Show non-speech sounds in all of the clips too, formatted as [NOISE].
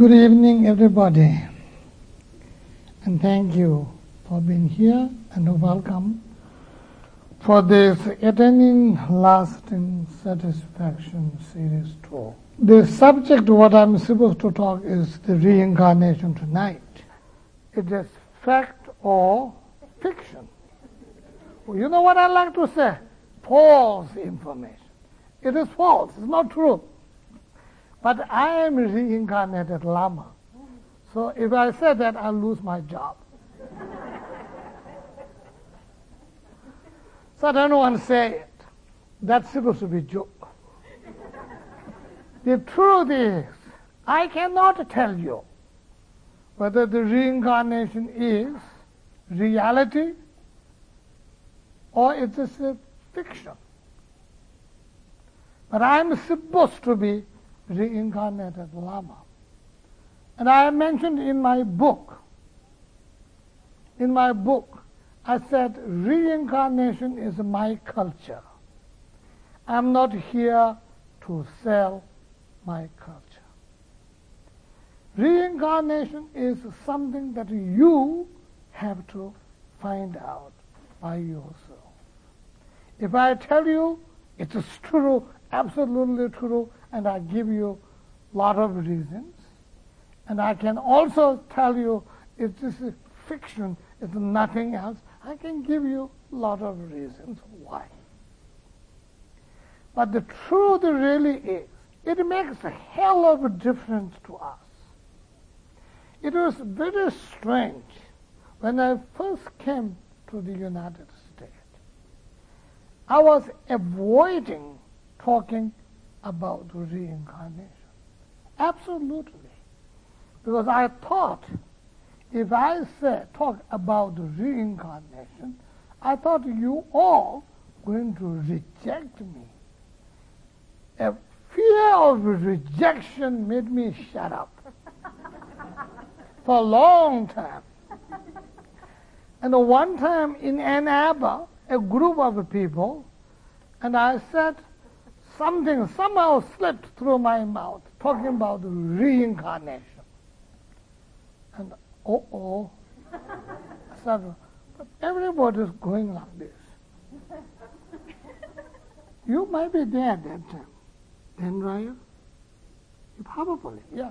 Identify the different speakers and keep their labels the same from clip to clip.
Speaker 1: Good evening, everybody, and thank you for being here and welcome for this attaining lasting satisfaction series tour. The subject what I'm supposed to talk is the reincarnation tonight. It is fact or fiction. You know what I like to say? False information. It is false. It's not true. But I am reincarnated Lama. So if I say that, I'll lose my job. so I don't want to say it. That's supposed to be joke. the truth is, I cannot tell you whether the reincarnation is reality or it is a fiction. But I'm supposed to be reincarnated Lama. And I mentioned in my book, in my book, I said reincarnation is my culture. I'm not here to sell my culture. Reincarnation is something that you have to find out by yourself. If I tell you it is true, absolutely true, and I give you lot of reasons. And I can also tell you if this is fiction, it's nothing else. I can give you a lot of reasons why. But the truth really is, it makes a hell of a difference to us. It was very strange when I first came to the United States. I was avoiding talking about reincarnation. Absolutely. Because I thought if I say, talk about reincarnation, I thought you all going to reject me. A fear of rejection made me shut up [LAUGHS] for a long time. And one time in Ann Arbor, a group of people, and I said, something somehow slipped through my mouth, talking about reincarnation. And oh oh, so, but everybody's going like this. you might be there at that time. Then? Probably, yeah.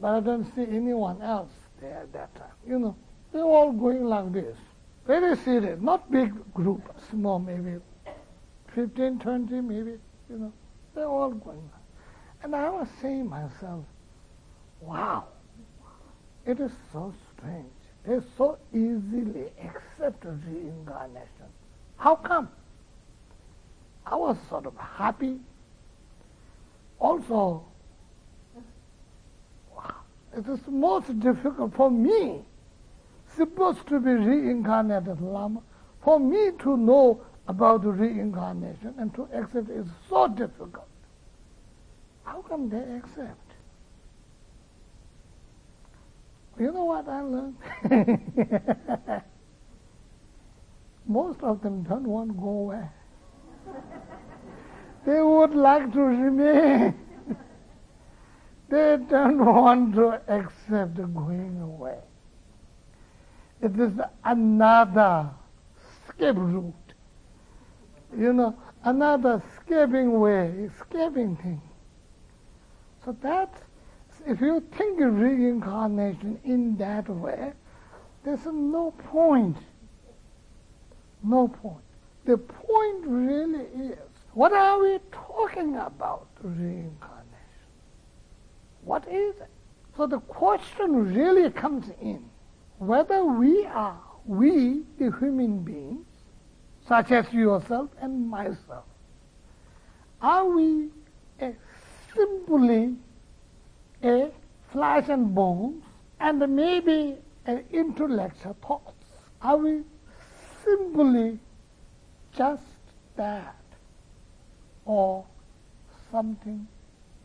Speaker 1: But I don't see anyone else there at that time. You know, they're all going like this. Very serious, not big group, small, maybe 15, 20, maybe, you know. They're all going like And I was saying myself, wow, it is so strange. They so easily accept reincarnation. How come? I was sort of happy. Also, wow, it is most difficult for me, supposed to be reincarnated Lama, for me to know about reincarnation and to accept is so difficult. How come they accept? You know what I learned? [LAUGHS] Most of them don't want to go away. [LAUGHS] they would like to remain. [LAUGHS] they don't want to accept going away. It is another escape route. You know, another escaping way, escaping thing. So that, if you think of reincarnation in that way, there's no point. No point. The point really is, what are we talking about reincarnation? What is it? So the question really comes in whether we are, we, the human beings, such as yourself and myself, are we a simply a flesh and bones and maybe an intellectual thoughts. Are we simply just that or something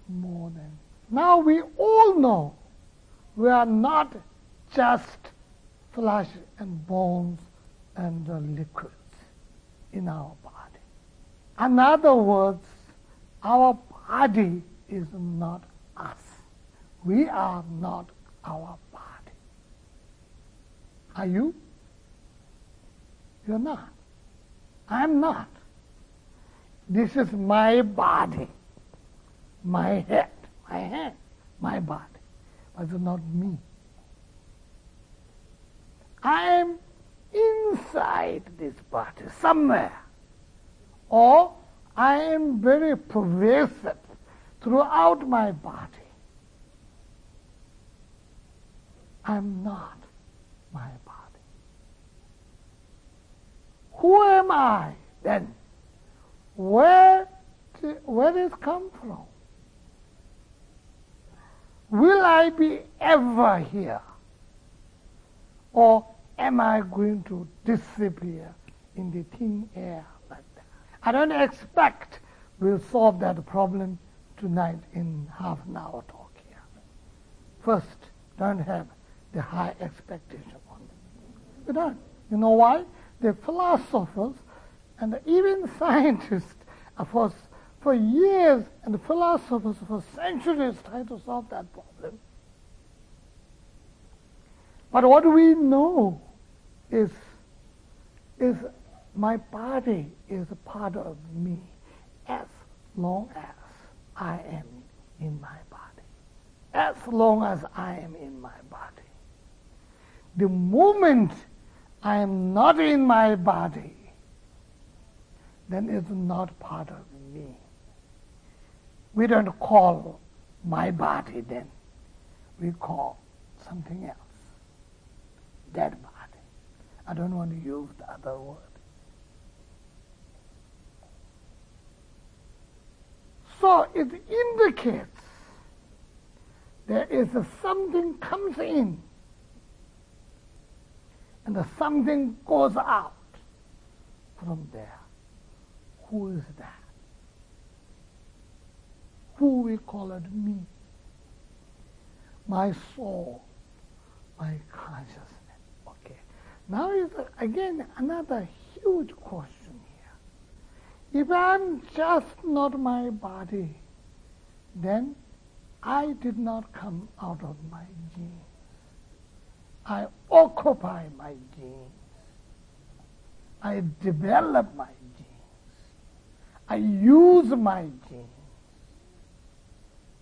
Speaker 1: more than? Now we all know we are not just flesh and bones and the liquids in our body. In other words, our body is not us. We are not our body. Are you? You're not. I'm not. This is my body, my head, my hand, my body, but it's not me. I am inside this body somewhere, or I am very pervasive throughout my body. I'm not my body. Who am I then? Where, where did it come from? Will I be ever here? Or am I going to disappear in the thin air like that? I don't expect we'll solve that problem tonight in half an hour talk here. First, don't have the high expectation on it. We don't. You know why? The philosophers and even [LAUGHS] scientists for, for years and philosophers for centuries try to solve that problem. But what do we know is, is my body is a part of me as long as I am in my body. As long as I am in my body. The moment I am not in my body, then it's not part of me. We don't call my body then. We call something else. Body. I don't want to use the other word. So it indicates there is a something comes in and the something goes out from there. Who is that? Who we call it me? My soul, my consciousness. Is again another huge question here. If I'm just not my body, then I did not come out of my genes. I occupy my genes. I develop my genes. I use my genes.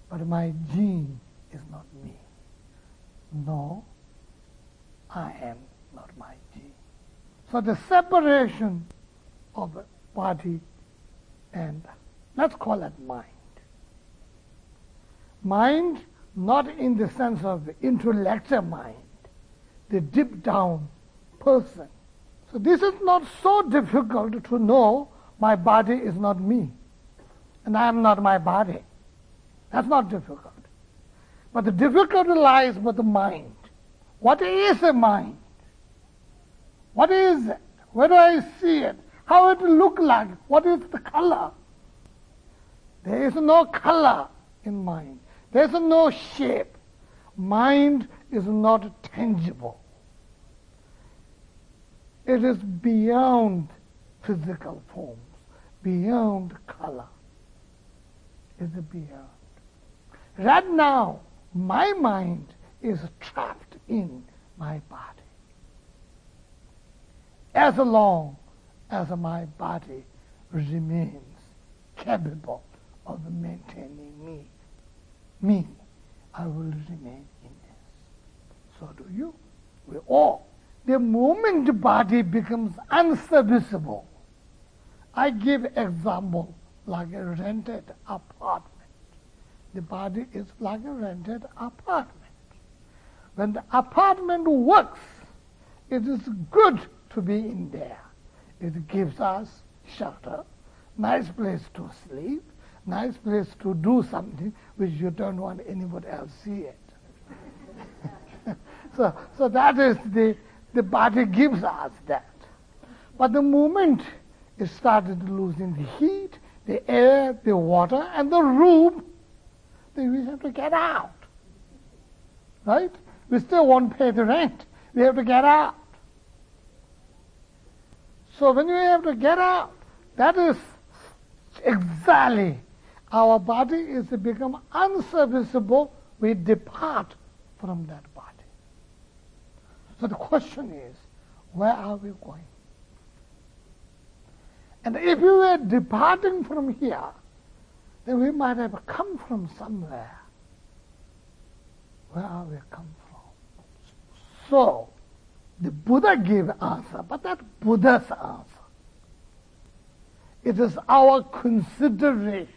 Speaker 1: but my gene is not me. No, I am. So the separation of body and let's call it mind. Mind, not in the sense of intellectual mind, the deep down person. So this is not so difficult to know my body is not me, and I am not my body. That's not difficult. But the difficulty lies with the mind. What is a mind? What is it? Where do I see it? How it look like? What is the color? There is no color in mind. There is no shape. Mind is not tangible. It is beyond physical forms, beyond color. Is beyond. Right now, my mind is trapped in my body. As long as my body remains capable of maintaining me, me, I will remain in this. So do you. We all. The moment the body becomes unserviceable, I give example like a rented apartment. The body is like a rented apartment. When the apartment works, it is good to be in there. It gives us shelter, nice place to sleep, nice place to do something which you don't want anybody else see it. [LAUGHS] so, so that is the, the body gives us that. But the moment it started losing the heat, the air, the water, and the room, then we have to get out. Right? We still won't pay the rent. We have to get out. So when we have to get out, that is exactly our body is become unserviceable we depart from that body. So the question is, where are we going? And if we were departing from here, then we might have come from somewhere. Where are we come from? So, the Buddha gave answer, but that Buddha's answer. It is our consideration.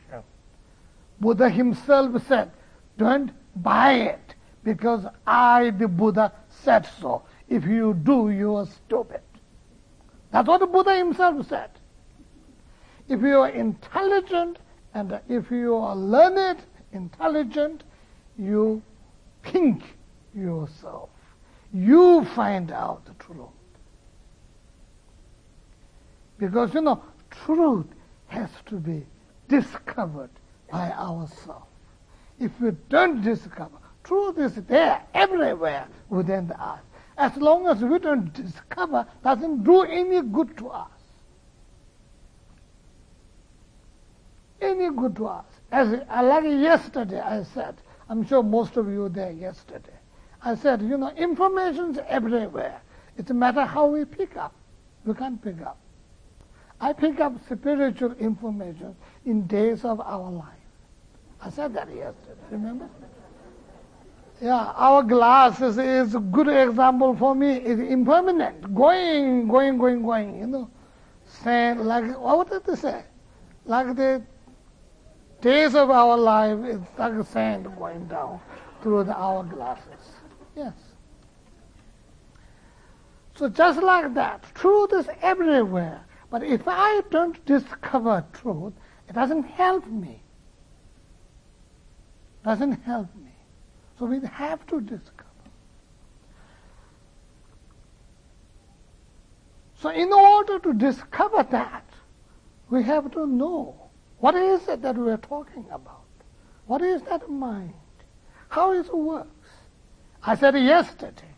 Speaker 1: Buddha himself said, don't buy it because I, the Buddha, said so. If you do, you are stupid. That's what the Buddha himself said. If you are intelligent and if you are learned, intelligent, you think yourself. You find out the truth. Because, you know, truth has to be discovered by ourselves. If we don't discover, truth is there everywhere within us. As long as we don't discover, doesn't do any good to us. Any good to us. As like yesterday I said, I'm sure most of you there yesterday. I said, you know, information's everywhere. It's a matter how we pick up. We can't pick up. I pick up spiritual information in days of our life. I said that yesterday, remember? Yeah, hourglass is, a good example for me. It's impermanent, going, going, going, going, you know. Saying, like, what did they say? Like the days of our life, it's like sand going down through the hourglasses. Yes. So just like that, truth is everywhere. But if I don't discover truth, it doesn't help me. Doesn't help me. So we have to discover. So in order to discover that, we have to know what is it that we are talking about? What is that mind? How it works? I said yesterday,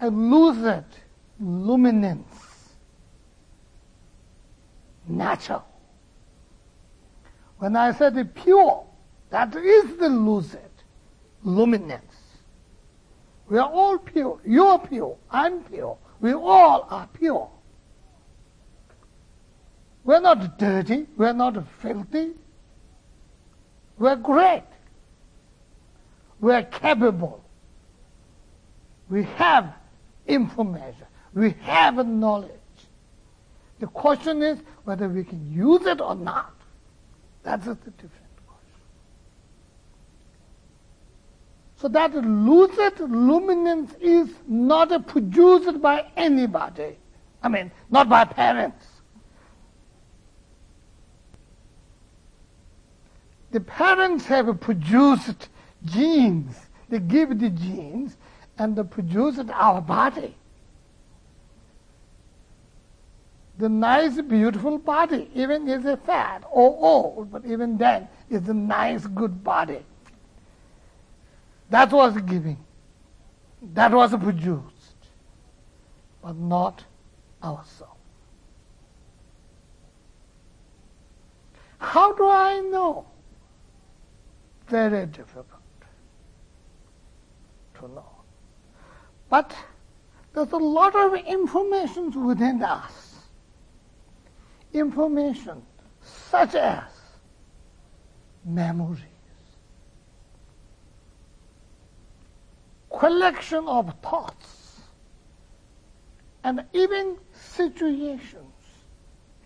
Speaker 1: a lucid luminance, natural. When I said pure, that is the lucid luminance. We are all pure. You're pure. I'm pure. We all are pure. We're not dirty. We're not filthy. We're great. We're capable. We have information. We have knowledge. The question is whether we can use it or not. That's the different question. So that lucid luminance is not produced by anybody. I mean, not by parents. The parents have produced genes. They give the genes and they produce our body. The nice, beautiful body, even if it's fat or old, but even then, it's a nice, good body. That was giving. That was produced, but not ourselves. How do I know? Very difficult to know. But there's a lot of information within us. Information such as memories, collection of thoughts, and even situations.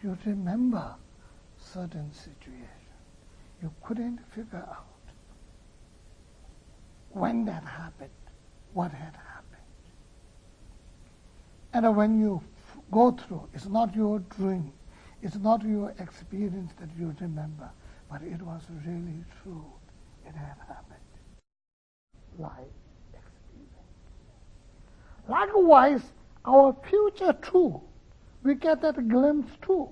Speaker 1: You remember certain situations. You couldn't figure out when that happened, what had happened. And when you go through, it's not your dream, it's not your experience that you remember, but it was really true. It had happened. Life experience. Likewise, our future too, we get that glimpse too.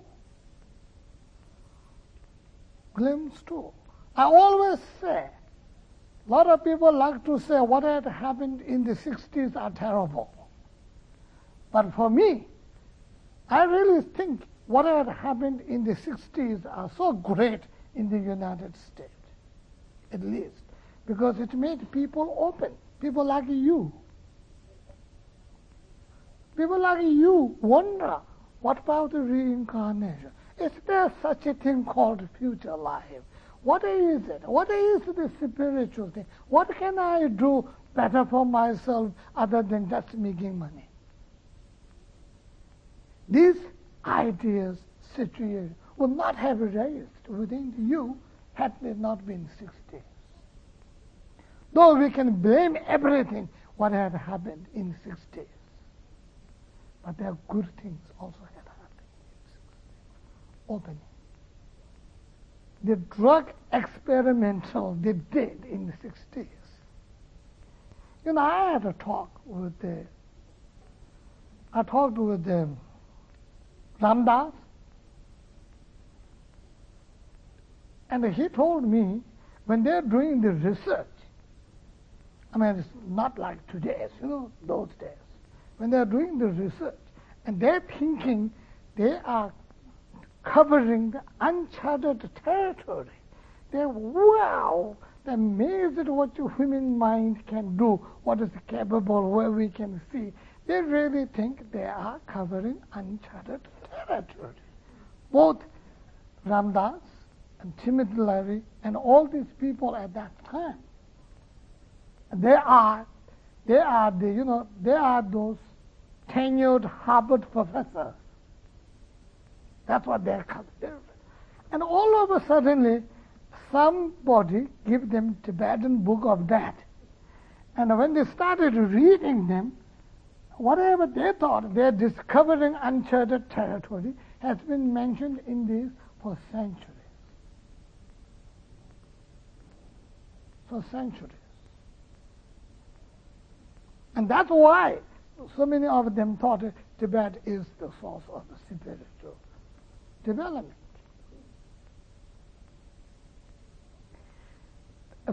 Speaker 1: Glimpse too. I always say, a lot of people like to say what had happened in the 60s are terrible. But for me, I really think what had happened in the 60s are so great in the United States. at least, because it made people open, people like you. People like you wonder, what about the reincarnation? Is there such a thing called future life? What is it? What is the spiritual thing? What can I do better for myself other than just making money? These ideas, situations, would not have raised within you had they not been six days. Though we can blame everything what had happened in six days. But there are good things also had happened in six days. Opening. The drug experimental they did in the 60s. You know, I had a talk with the, I talked with um, the Ram Dass, and he told me when they're doing the research, I mean, it's not like today's, you know, those days. When they're doing the research, and they're thinking they are covering the uncharted territory. They're wow, they're amazed at what your human mind can do, what is capable, where we can see. They really think they are covering uncharted territory. Both Ram Dass and Timothy Leary and all these people at that time. They are, they are the, you know, they are those tenured Harvard professors. That's what they're considered. And all of a sudden, somebody give them Tibetan book of that. And when they started reading them, whatever they thought they're discovering uncharted territory has been mentioned in these for centuries. For centuries. And that's why so many of them thought Tibet is the source of the spiritual development.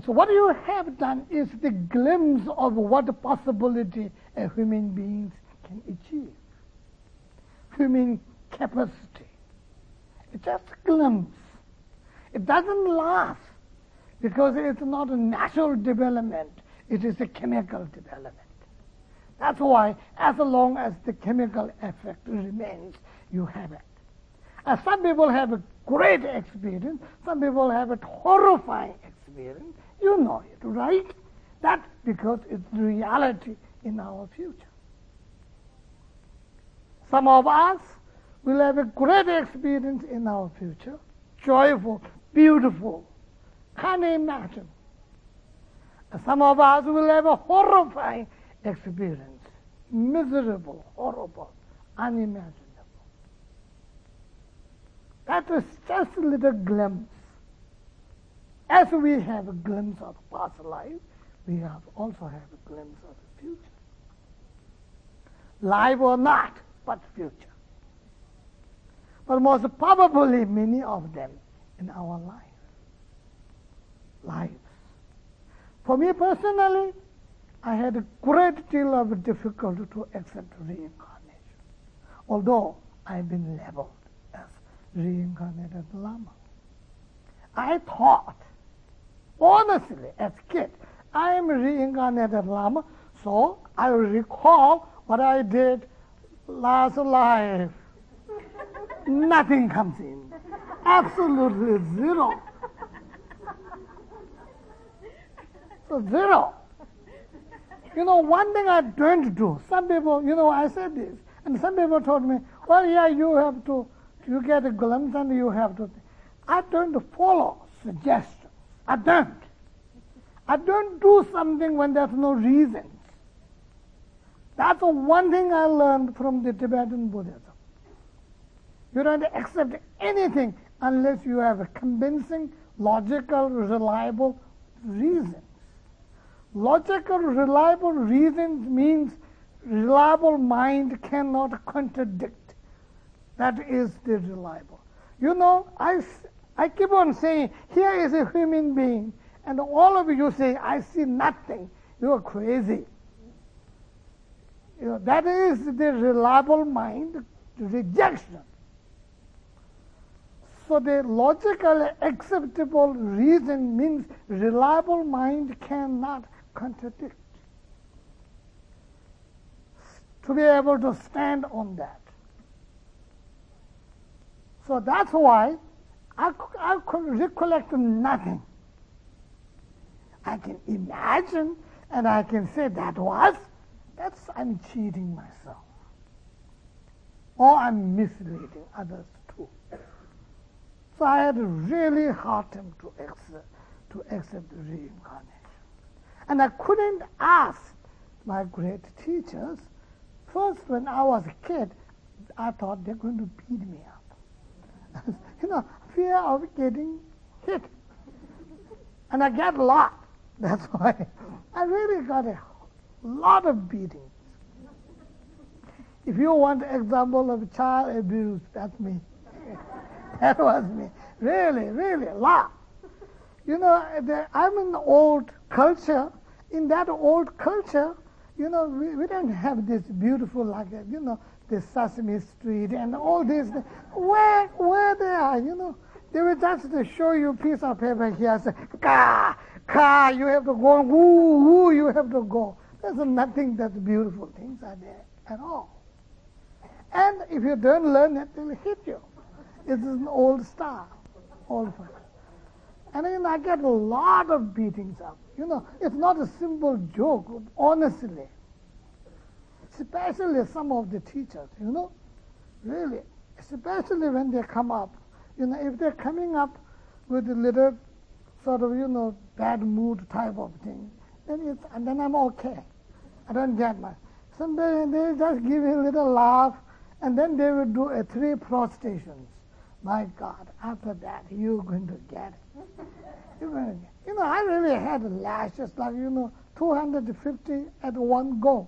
Speaker 1: So what you have done is the glimpse of what possibility a human being can achieve. Human capacity. It's just a glimpse. It doesn't last because it's not a natural development, it is a chemical development. That's why, as long as the chemical effect remains, you have And some people have a great experience, some people have a horrifying experience. You know it, right? That's because it's reality in our future. Some of us will have a great experience in our future, joyful, beautiful, can't imagine. Uh, some of us will have a horrifying experience, miserable, horrible, unimaginable. That is just a little glimpse. As we have a glimpse of past life, we have also have a glimpse of the future. Life or not, but future. But most probably many of them in our life. Lives. For me personally, I had a great deal of difficulty to accept reincarnation, although I've been labeled as reincarnated Lama. I thought, honestly, as kid, I am reincarnated Lama, so I recall what I did last life. [LAUGHS] Nothing comes in. Absolutely zero. So zero. You know, one thing I don't do, some people, you know, I said this, and some people told me, well, yeah, you have to, you get a glimpse and you have to. I don't follow suggestions. I don't. I don't do something when there's no reasons. That's the one thing I learned from the Tibetan Buddhism. You don't accept anything unless you have a convincing, logical, reliable reason. Logical, reliable reasons means reliable mind cannot contradict. That is the reliable. You know, I, I keep on saying, here is a human being, and all of you say, I see nothing. You are crazy. You know, that is the reliable mind rejection. So the logically acceptable reason means reliable mind cannot contradict. To be able to stand on that. So that's why I, I could recollect nothing. I can imagine and I can say that was, that's I'm cheating myself. Or I'm misleading others too. So I had a really hard time to accept, to accept reincarnation. And I couldn't ask my great teachers. First, when I was a kid, I thought they're going to beat me up. [LAUGHS] you know, fear of getting hit. And I get a lot. [LAUGHS] That's why I really got a lot of beatings. If you want an example of child abuse, that's me. [LAUGHS] that was me. Really, really, a lot. You know, the, I'm in the old culture. In that old culture, you know, we, we don't have this beautiful, like, you know, the Sesame Street and all this. Where, where they are, you know. They will just to show you a piece of paper here, say, Gah! car, you have to go, woo, woo, you have to go. There's nothing that beautiful things are there at all. And if you don't learn it, they'll hit you. It's an old star, old fire. And then I get a lot of beatings up. You know, it's not a simple joke, honestly. Especially some of the teachers, you know, really, especially when they come up. You know, if they're coming up with a little sort of, you know, bad mood type of thing, then it's, and then I'm okay. I don't get much. Somebody, they just give a little laugh, and then they will do a three prostrations. My God, after that, you're going to get it. [LAUGHS] You're going to get it. You know, I really had lashes like, you know, 250 at one go.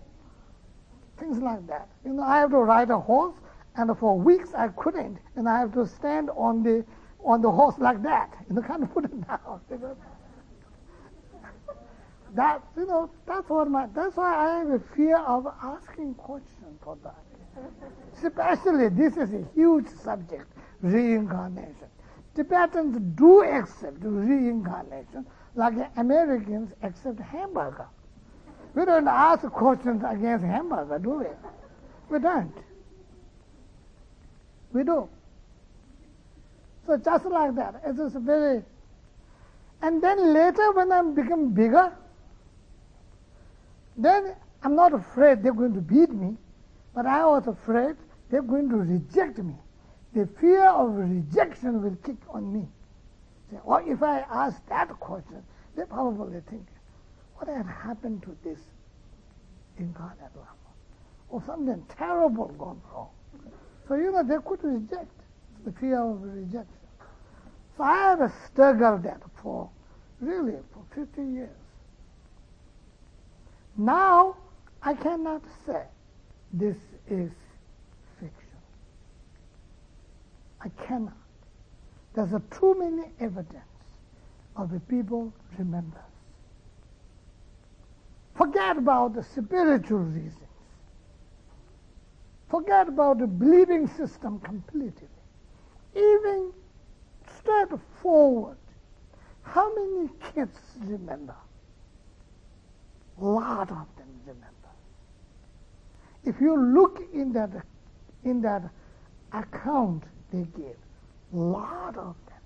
Speaker 1: Things like that. You know, I have to ride a horse, and for weeks I couldn't, and I have to stand on the on the horse like that. You know, [LAUGHS] of put it down. You know. that you know, that's what my that's why I have a fear of asking questions for that. Especially this is a huge subject, reincarnation. Tibetans do accept reincarnation like Americans accept hamburger. We don't ask questions against hamburger, do we? We don't. We do. So just like that, it is very. And then later, when I become bigger, then I'm not afraid they're going to beat me, but I was afraid they're going to reject me. The fear of rejection will kick on me. Well, if I ask that question, they probably think, what had happened to this incarnate Lama? Or something terrible gone wrong. So, you know, they could reject the fear of rejection. So I have struggled that for really for 50 years. Now I cannot say this is fiction. I cannot. There's a too many evidence of the people remembers. Forget about the spiritual reasons. Forget about the believing system completely. Even straightforward. How many kids remember? A lot of them remember. If you look in that in that account they give, a lot of them.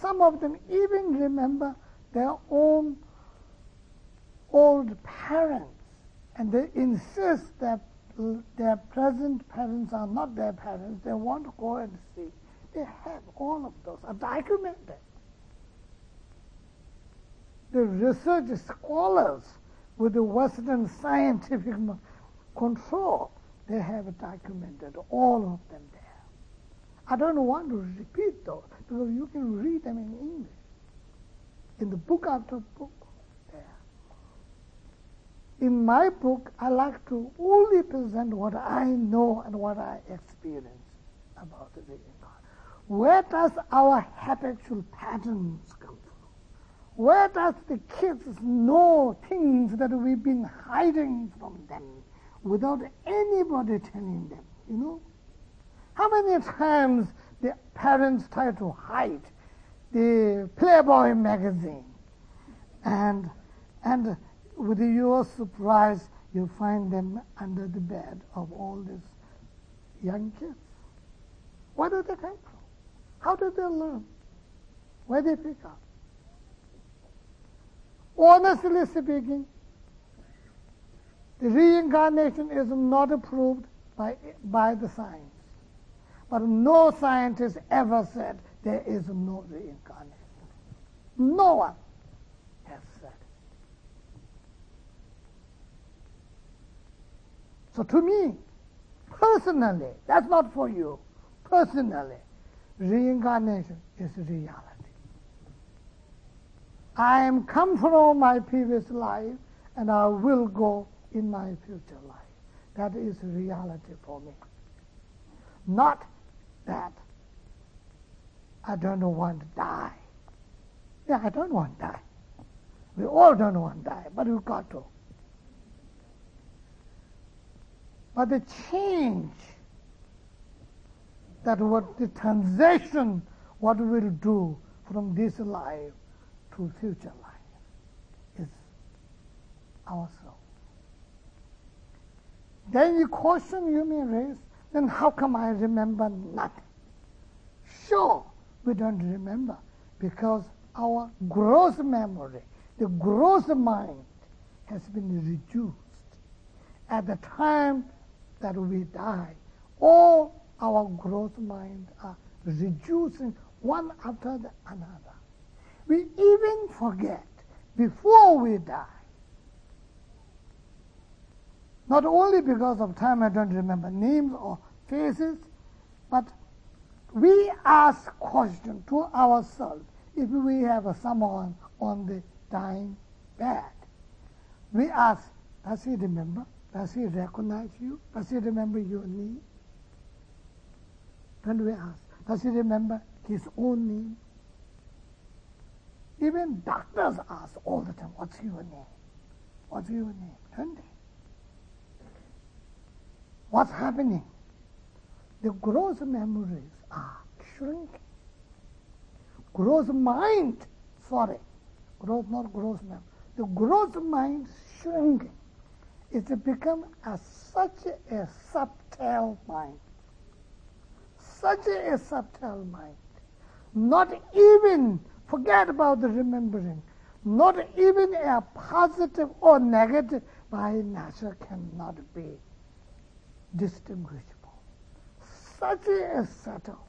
Speaker 1: Some of them even remember their own old parents, and they insist that their present parents are not their parents. They want to go and see. They have all of those are documented. The research scholars with the Western scientific control, they have documented all of them there. I don't want to repeat those because you can read them in English. In the book after book. In my book, I like to only present what I know and what I experience about the where does our habitual patterns come from? Where does the kids know things that we've been hiding from them without anybody telling them, you know? How many times the parents try to hide the Playboy magazine. And, and with your surprise, you find them under the bed of all these young kids. Where do they come from? How do they learn? Where do they pick up? Honestly speaking, the reincarnation is not approved by, by the science. But no scientist ever said there is no reincarnation. No one has said. So to me, personally, that's not for you, personally, reincarnation is reality. I am come from my previous life and I will go in my future life. That is reality for me. Not that I don't want to die. Yeah, I don't want to die. We all don't want to die, but we've got to. But the change, that what the transition, what we'll do from this life to future life is our soul. Then the question you may raise, then how come I remember nothing? Sure, we don't remember because our gross memory, the gross mind has been reduced. At the time that we die, all our gross mind are reducing one after the another. We even forget before we die. Not only because of time I don't remember names or faces, but we ask question to ourselves if we have someone on the dying bed. We ask, does he remember? Does he recognize you? Does he remember your name? Then we ask, does he remember his own name? Even doctors ask all the time, what's your name? What's your name? Don't they? What's happening? The gross memories are shrinking. Gross mind, sorry, gross, not gross memory. The gross mind shrinking. It's become a, such a subtle mind. Such a subtle mind. Not even, forget about the remembering, not even a positive or negative by nature cannot be distinguishable. Such a subtle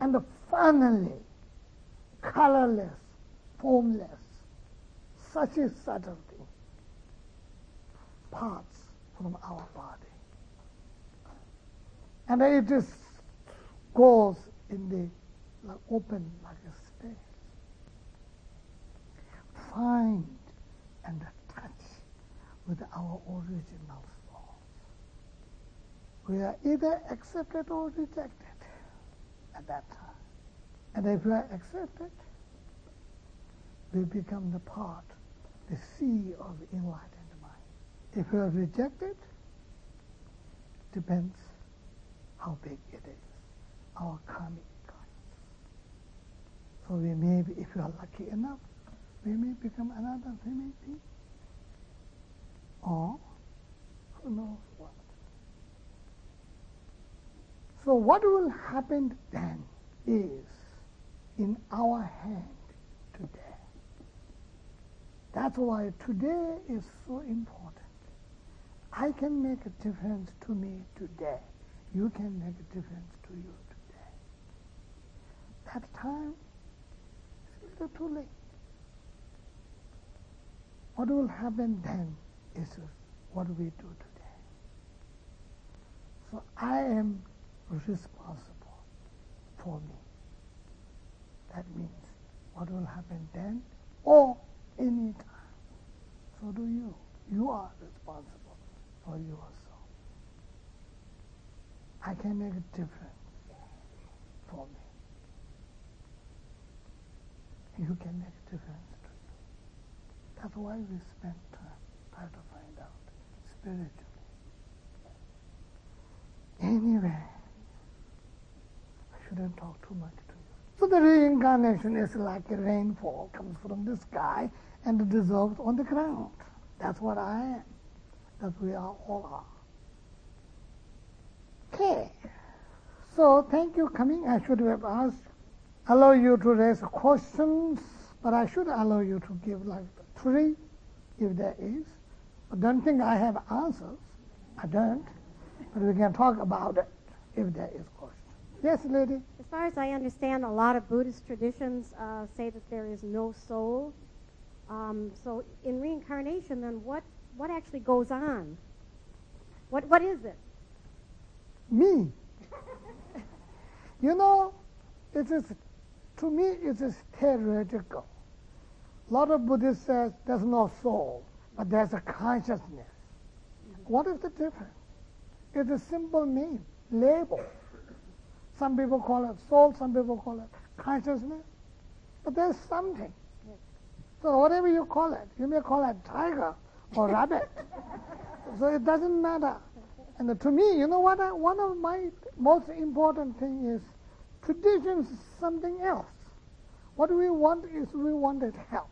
Speaker 1: and finally colorless, formless, such a subtle parts from our body. And it is goes in the like, open like a space. Find and touch with our original souls. we are either accepted or rejected at that time. And if we are accepted, we become the part, the sea of enlightened If we are rejected, depends how big it is, our karmic cards. So we may be, if we are lucky enough, we may become another human being. Or who knows what. So what will happen then is in our hand today. That's why today is so important. I can make a difference to me today. You can make a difference to you today. That time is a little too late. What will happen then is what we do today. So I am responsible for me. That means what will happen then or any time. So do you. You are responsible for your soul. I can make a difference for me. You can make a difference to you. That's why we spend time trying to find out spiritually. Anyway, I shouldn't talk too much to you. So the reincarnation is like a rainfall comes from the sky and dissolves on the ground. That's what I am. That we are all are. Okay. So thank you coming. I should have asked, allow you to raise questions, but I should allow you to give like three, if there is. But don't think I have answers. I don't. But we can talk about it if there is question. Yes, lady.
Speaker 2: As far as I understand, a lot of Buddhist traditions uh, say that there is no soul. Um, so in reincarnation, then what what actually goes on? What what is it?
Speaker 1: Me. [LAUGHS] you know, it is to me it is theoretical. A lot of Buddhists says there's no soul, but there's a consciousness. What is the difference? It's a simple name, label. Some people call it soul, some people call it consciousness. But there's something. So whatever you call it, you may call it tiger or rabbit. so it doesn't matter. And to me, you know what? I, one of my most important thing is traditions is something else. What we want is we wanted help.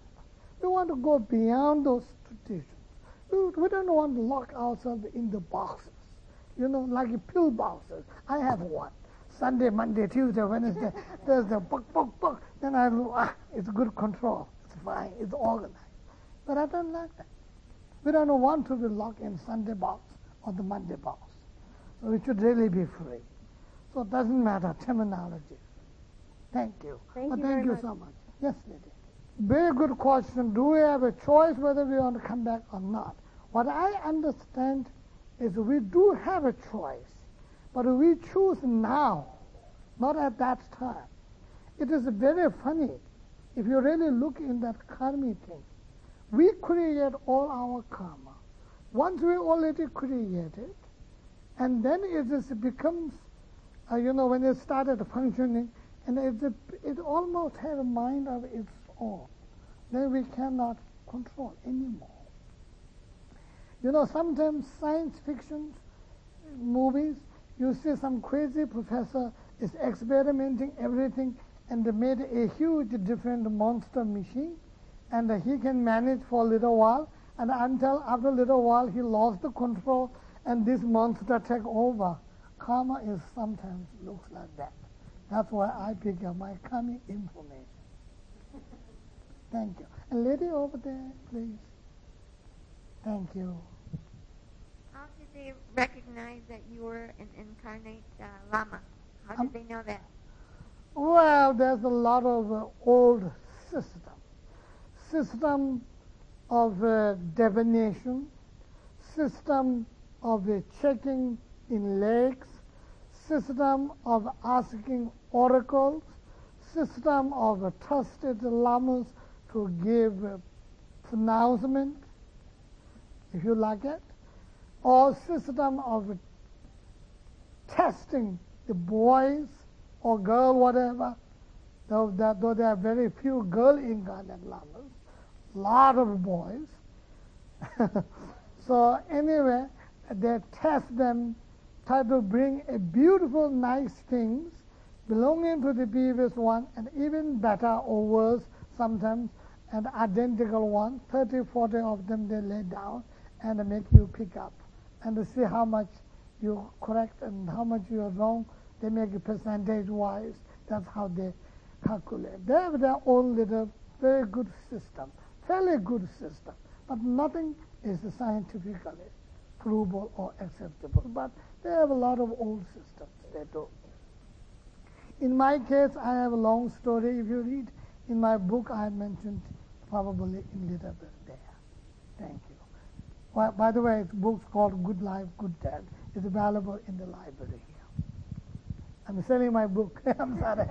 Speaker 1: We want to go beyond those traditions. We, we don't want to lock ourselves in the boxes. You know, like pill boxes. I have one. Sunday, Monday, Tuesday, Wednesday, [LAUGHS] Thursday, book, book, book. Then I ah, it's good control. It's fine. It's organized. But I don't like that. We don't want to be locked in Sunday box or the Monday box. So we should really be free. So it doesn't matter terminology. Thank you.
Speaker 2: Thank
Speaker 1: but
Speaker 2: you
Speaker 1: thank
Speaker 2: very
Speaker 1: you
Speaker 2: much.
Speaker 1: so much. Yes, lady. Very good question. Do we have a choice whether we want to come back or not? What I understand is we do have a choice, but we choose now, not at that time. It is very funny if you really look in that karmic thing. We create all our karma. Once we already created, and then it just becomes, uh, you know, when it started functioning, and it, it almost had a mind of its own. Then we cannot control anymore. You know, sometimes science fiction movies, you see some crazy professor is experimenting everything and they made a huge different monster machine and he can manage for a little while and until after a little while he lost the control and this monster take over. Karma is sometimes looks like that. That's why I pick up my karmic information. Thank you. A lady over there, please. Thank you.
Speaker 3: How did they recognize that you were an incarnate uh, Lama? How did
Speaker 1: Um,
Speaker 3: they know that?
Speaker 1: Well, there's a lot of uh, old system, system of uh, divination, system of uh, checking in lakes, system of asking oracles, system of uh, trusted lamas to give uh, pronouncement, if you like it, or system of testing the boys or girl, whatever, though, that, though there are very few girl incarnate lamas, lot of boys. [LAUGHS] so anyway, they test them, try to bring a beautiful, nice things belonging to the previous one, and even better or worse sometimes, an identical one, 30, 40 of them they lay down and make you pick up and see how much you're correct and how much you're wrong. They make it percentage wise. That's how they calculate. They have their own little very good system, fairly good system, but nothing is scientifically provable or acceptable. But they have a lot of old systems they do. In my case, I have a long story. If you read in my book, I mentioned probably in little bit there. Thank you. By, by the way, the book's called Good Life, Good Death. It's available in the library here. I'm selling my book. [LAUGHS] I'm sorry.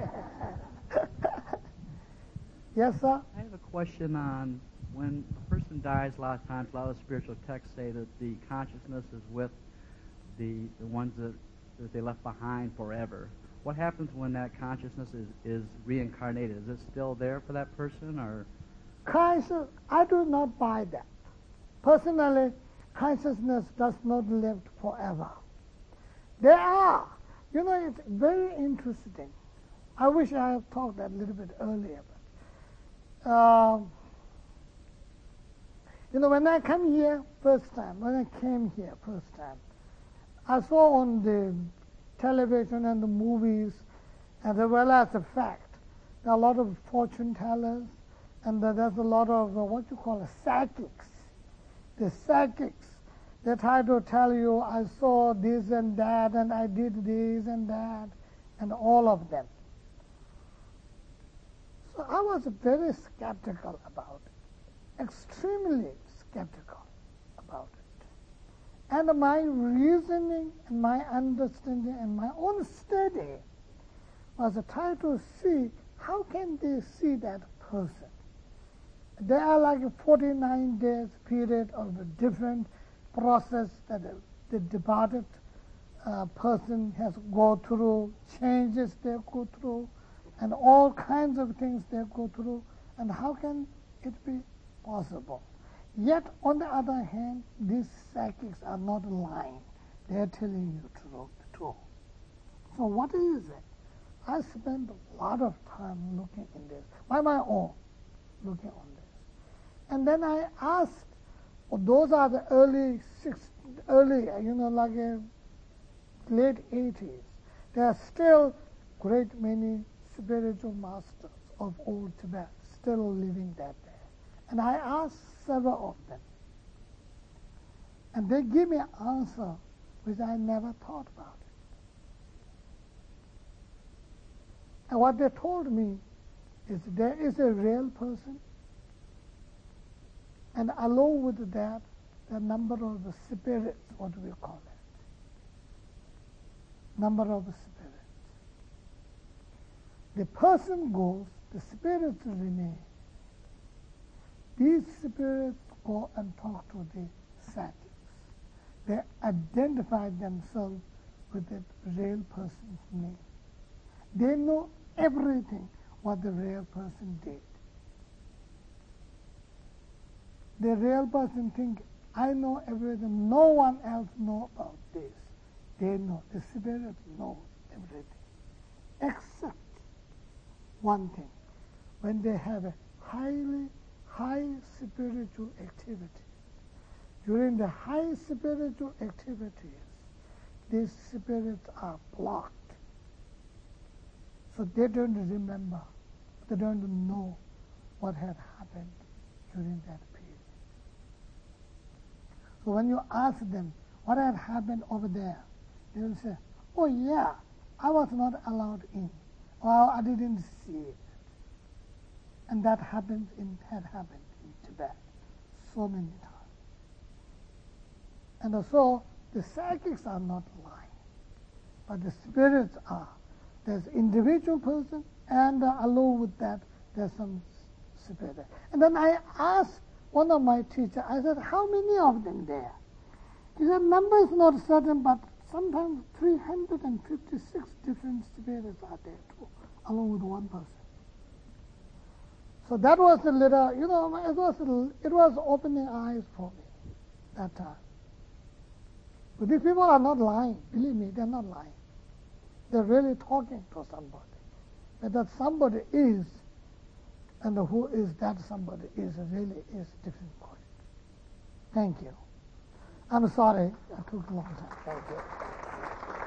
Speaker 1: [LAUGHS] yes, sir?
Speaker 4: I have a question on when a person dies, a lot of times, a lot of spiritual texts say that the consciousness is with the, the ones that, that they left behind forever. What happens when that consciousness is, is reincarnated? Is it still there for that person, or
Speaker 1: Conscious, I do not buy that. Personally, consciousness does not live forever. There are, you know, it's very interesting. I wish I had talked that a little bit earlier. But, um, you know, when I come here first time, when I came here first time, I saw on the television and the movies, as well as the fact, there are a lot of fortune tellers, and there's a lot of uh, what you call a psychics. The psychics, they try to tell you, I saw this and that, and I did this and that, and all of them. So I was very skeptical about it, extremely skeptical about it. And my reasoning and my understanding and my own study was to try to see how can they see that person. There are like 49 days period of a different process that the departed uh, person has go through, changes they go through, and all kinds of things they go through, and how can it be possible? Yet, on the other hand, these psychics are not lying. They are telling you the truth. So what is it? I spent a lot of time looking in this, by my own, looking on this. And then I asked, those are the early, six, early, you know, like a late 80s. There are still great many spiritual masters of old Tibet still living that day. And I asked several of them. And they give me an answer which I never thought about. And what they told me is there is a real person, and along with that, the number of the spirits, what do we call it, number of the spirits. The person goes, the spirits remain. These spirits go and talk to the psychics. They identify themselves with the real person's name. They know everything what the real person did. The real person think, I know everything. No one else know about this. They know. The spirit knows everything. Except one thing. When they have a highly high spiritual activities. During the high spiritual activities, these spirits are blocked. So they don't remember, they don't know what had happened during that period. So when you ask them what had happened over there, they will say, oh yeah, I was not allowed in, or I didn't see it. And that happens in, had happened in Tibet so many times. And so the psychics are not lying, but the spirits are. There's individual person, and uh, along with that, there's some spirit. And then I asked one of my teachers, I said, how many of them there? He said, number is not certain, but sometimes 356 different spirits are there too, along with one person. So that was a little, you know, it was, it was opening eyes for me that time. But these people are not lying. Believe me, they're not lying. They're really talking to somebody. But that somebody is, and who is that somebody is really is different question. Thank you. I'm sorry I took a long time. Thank you.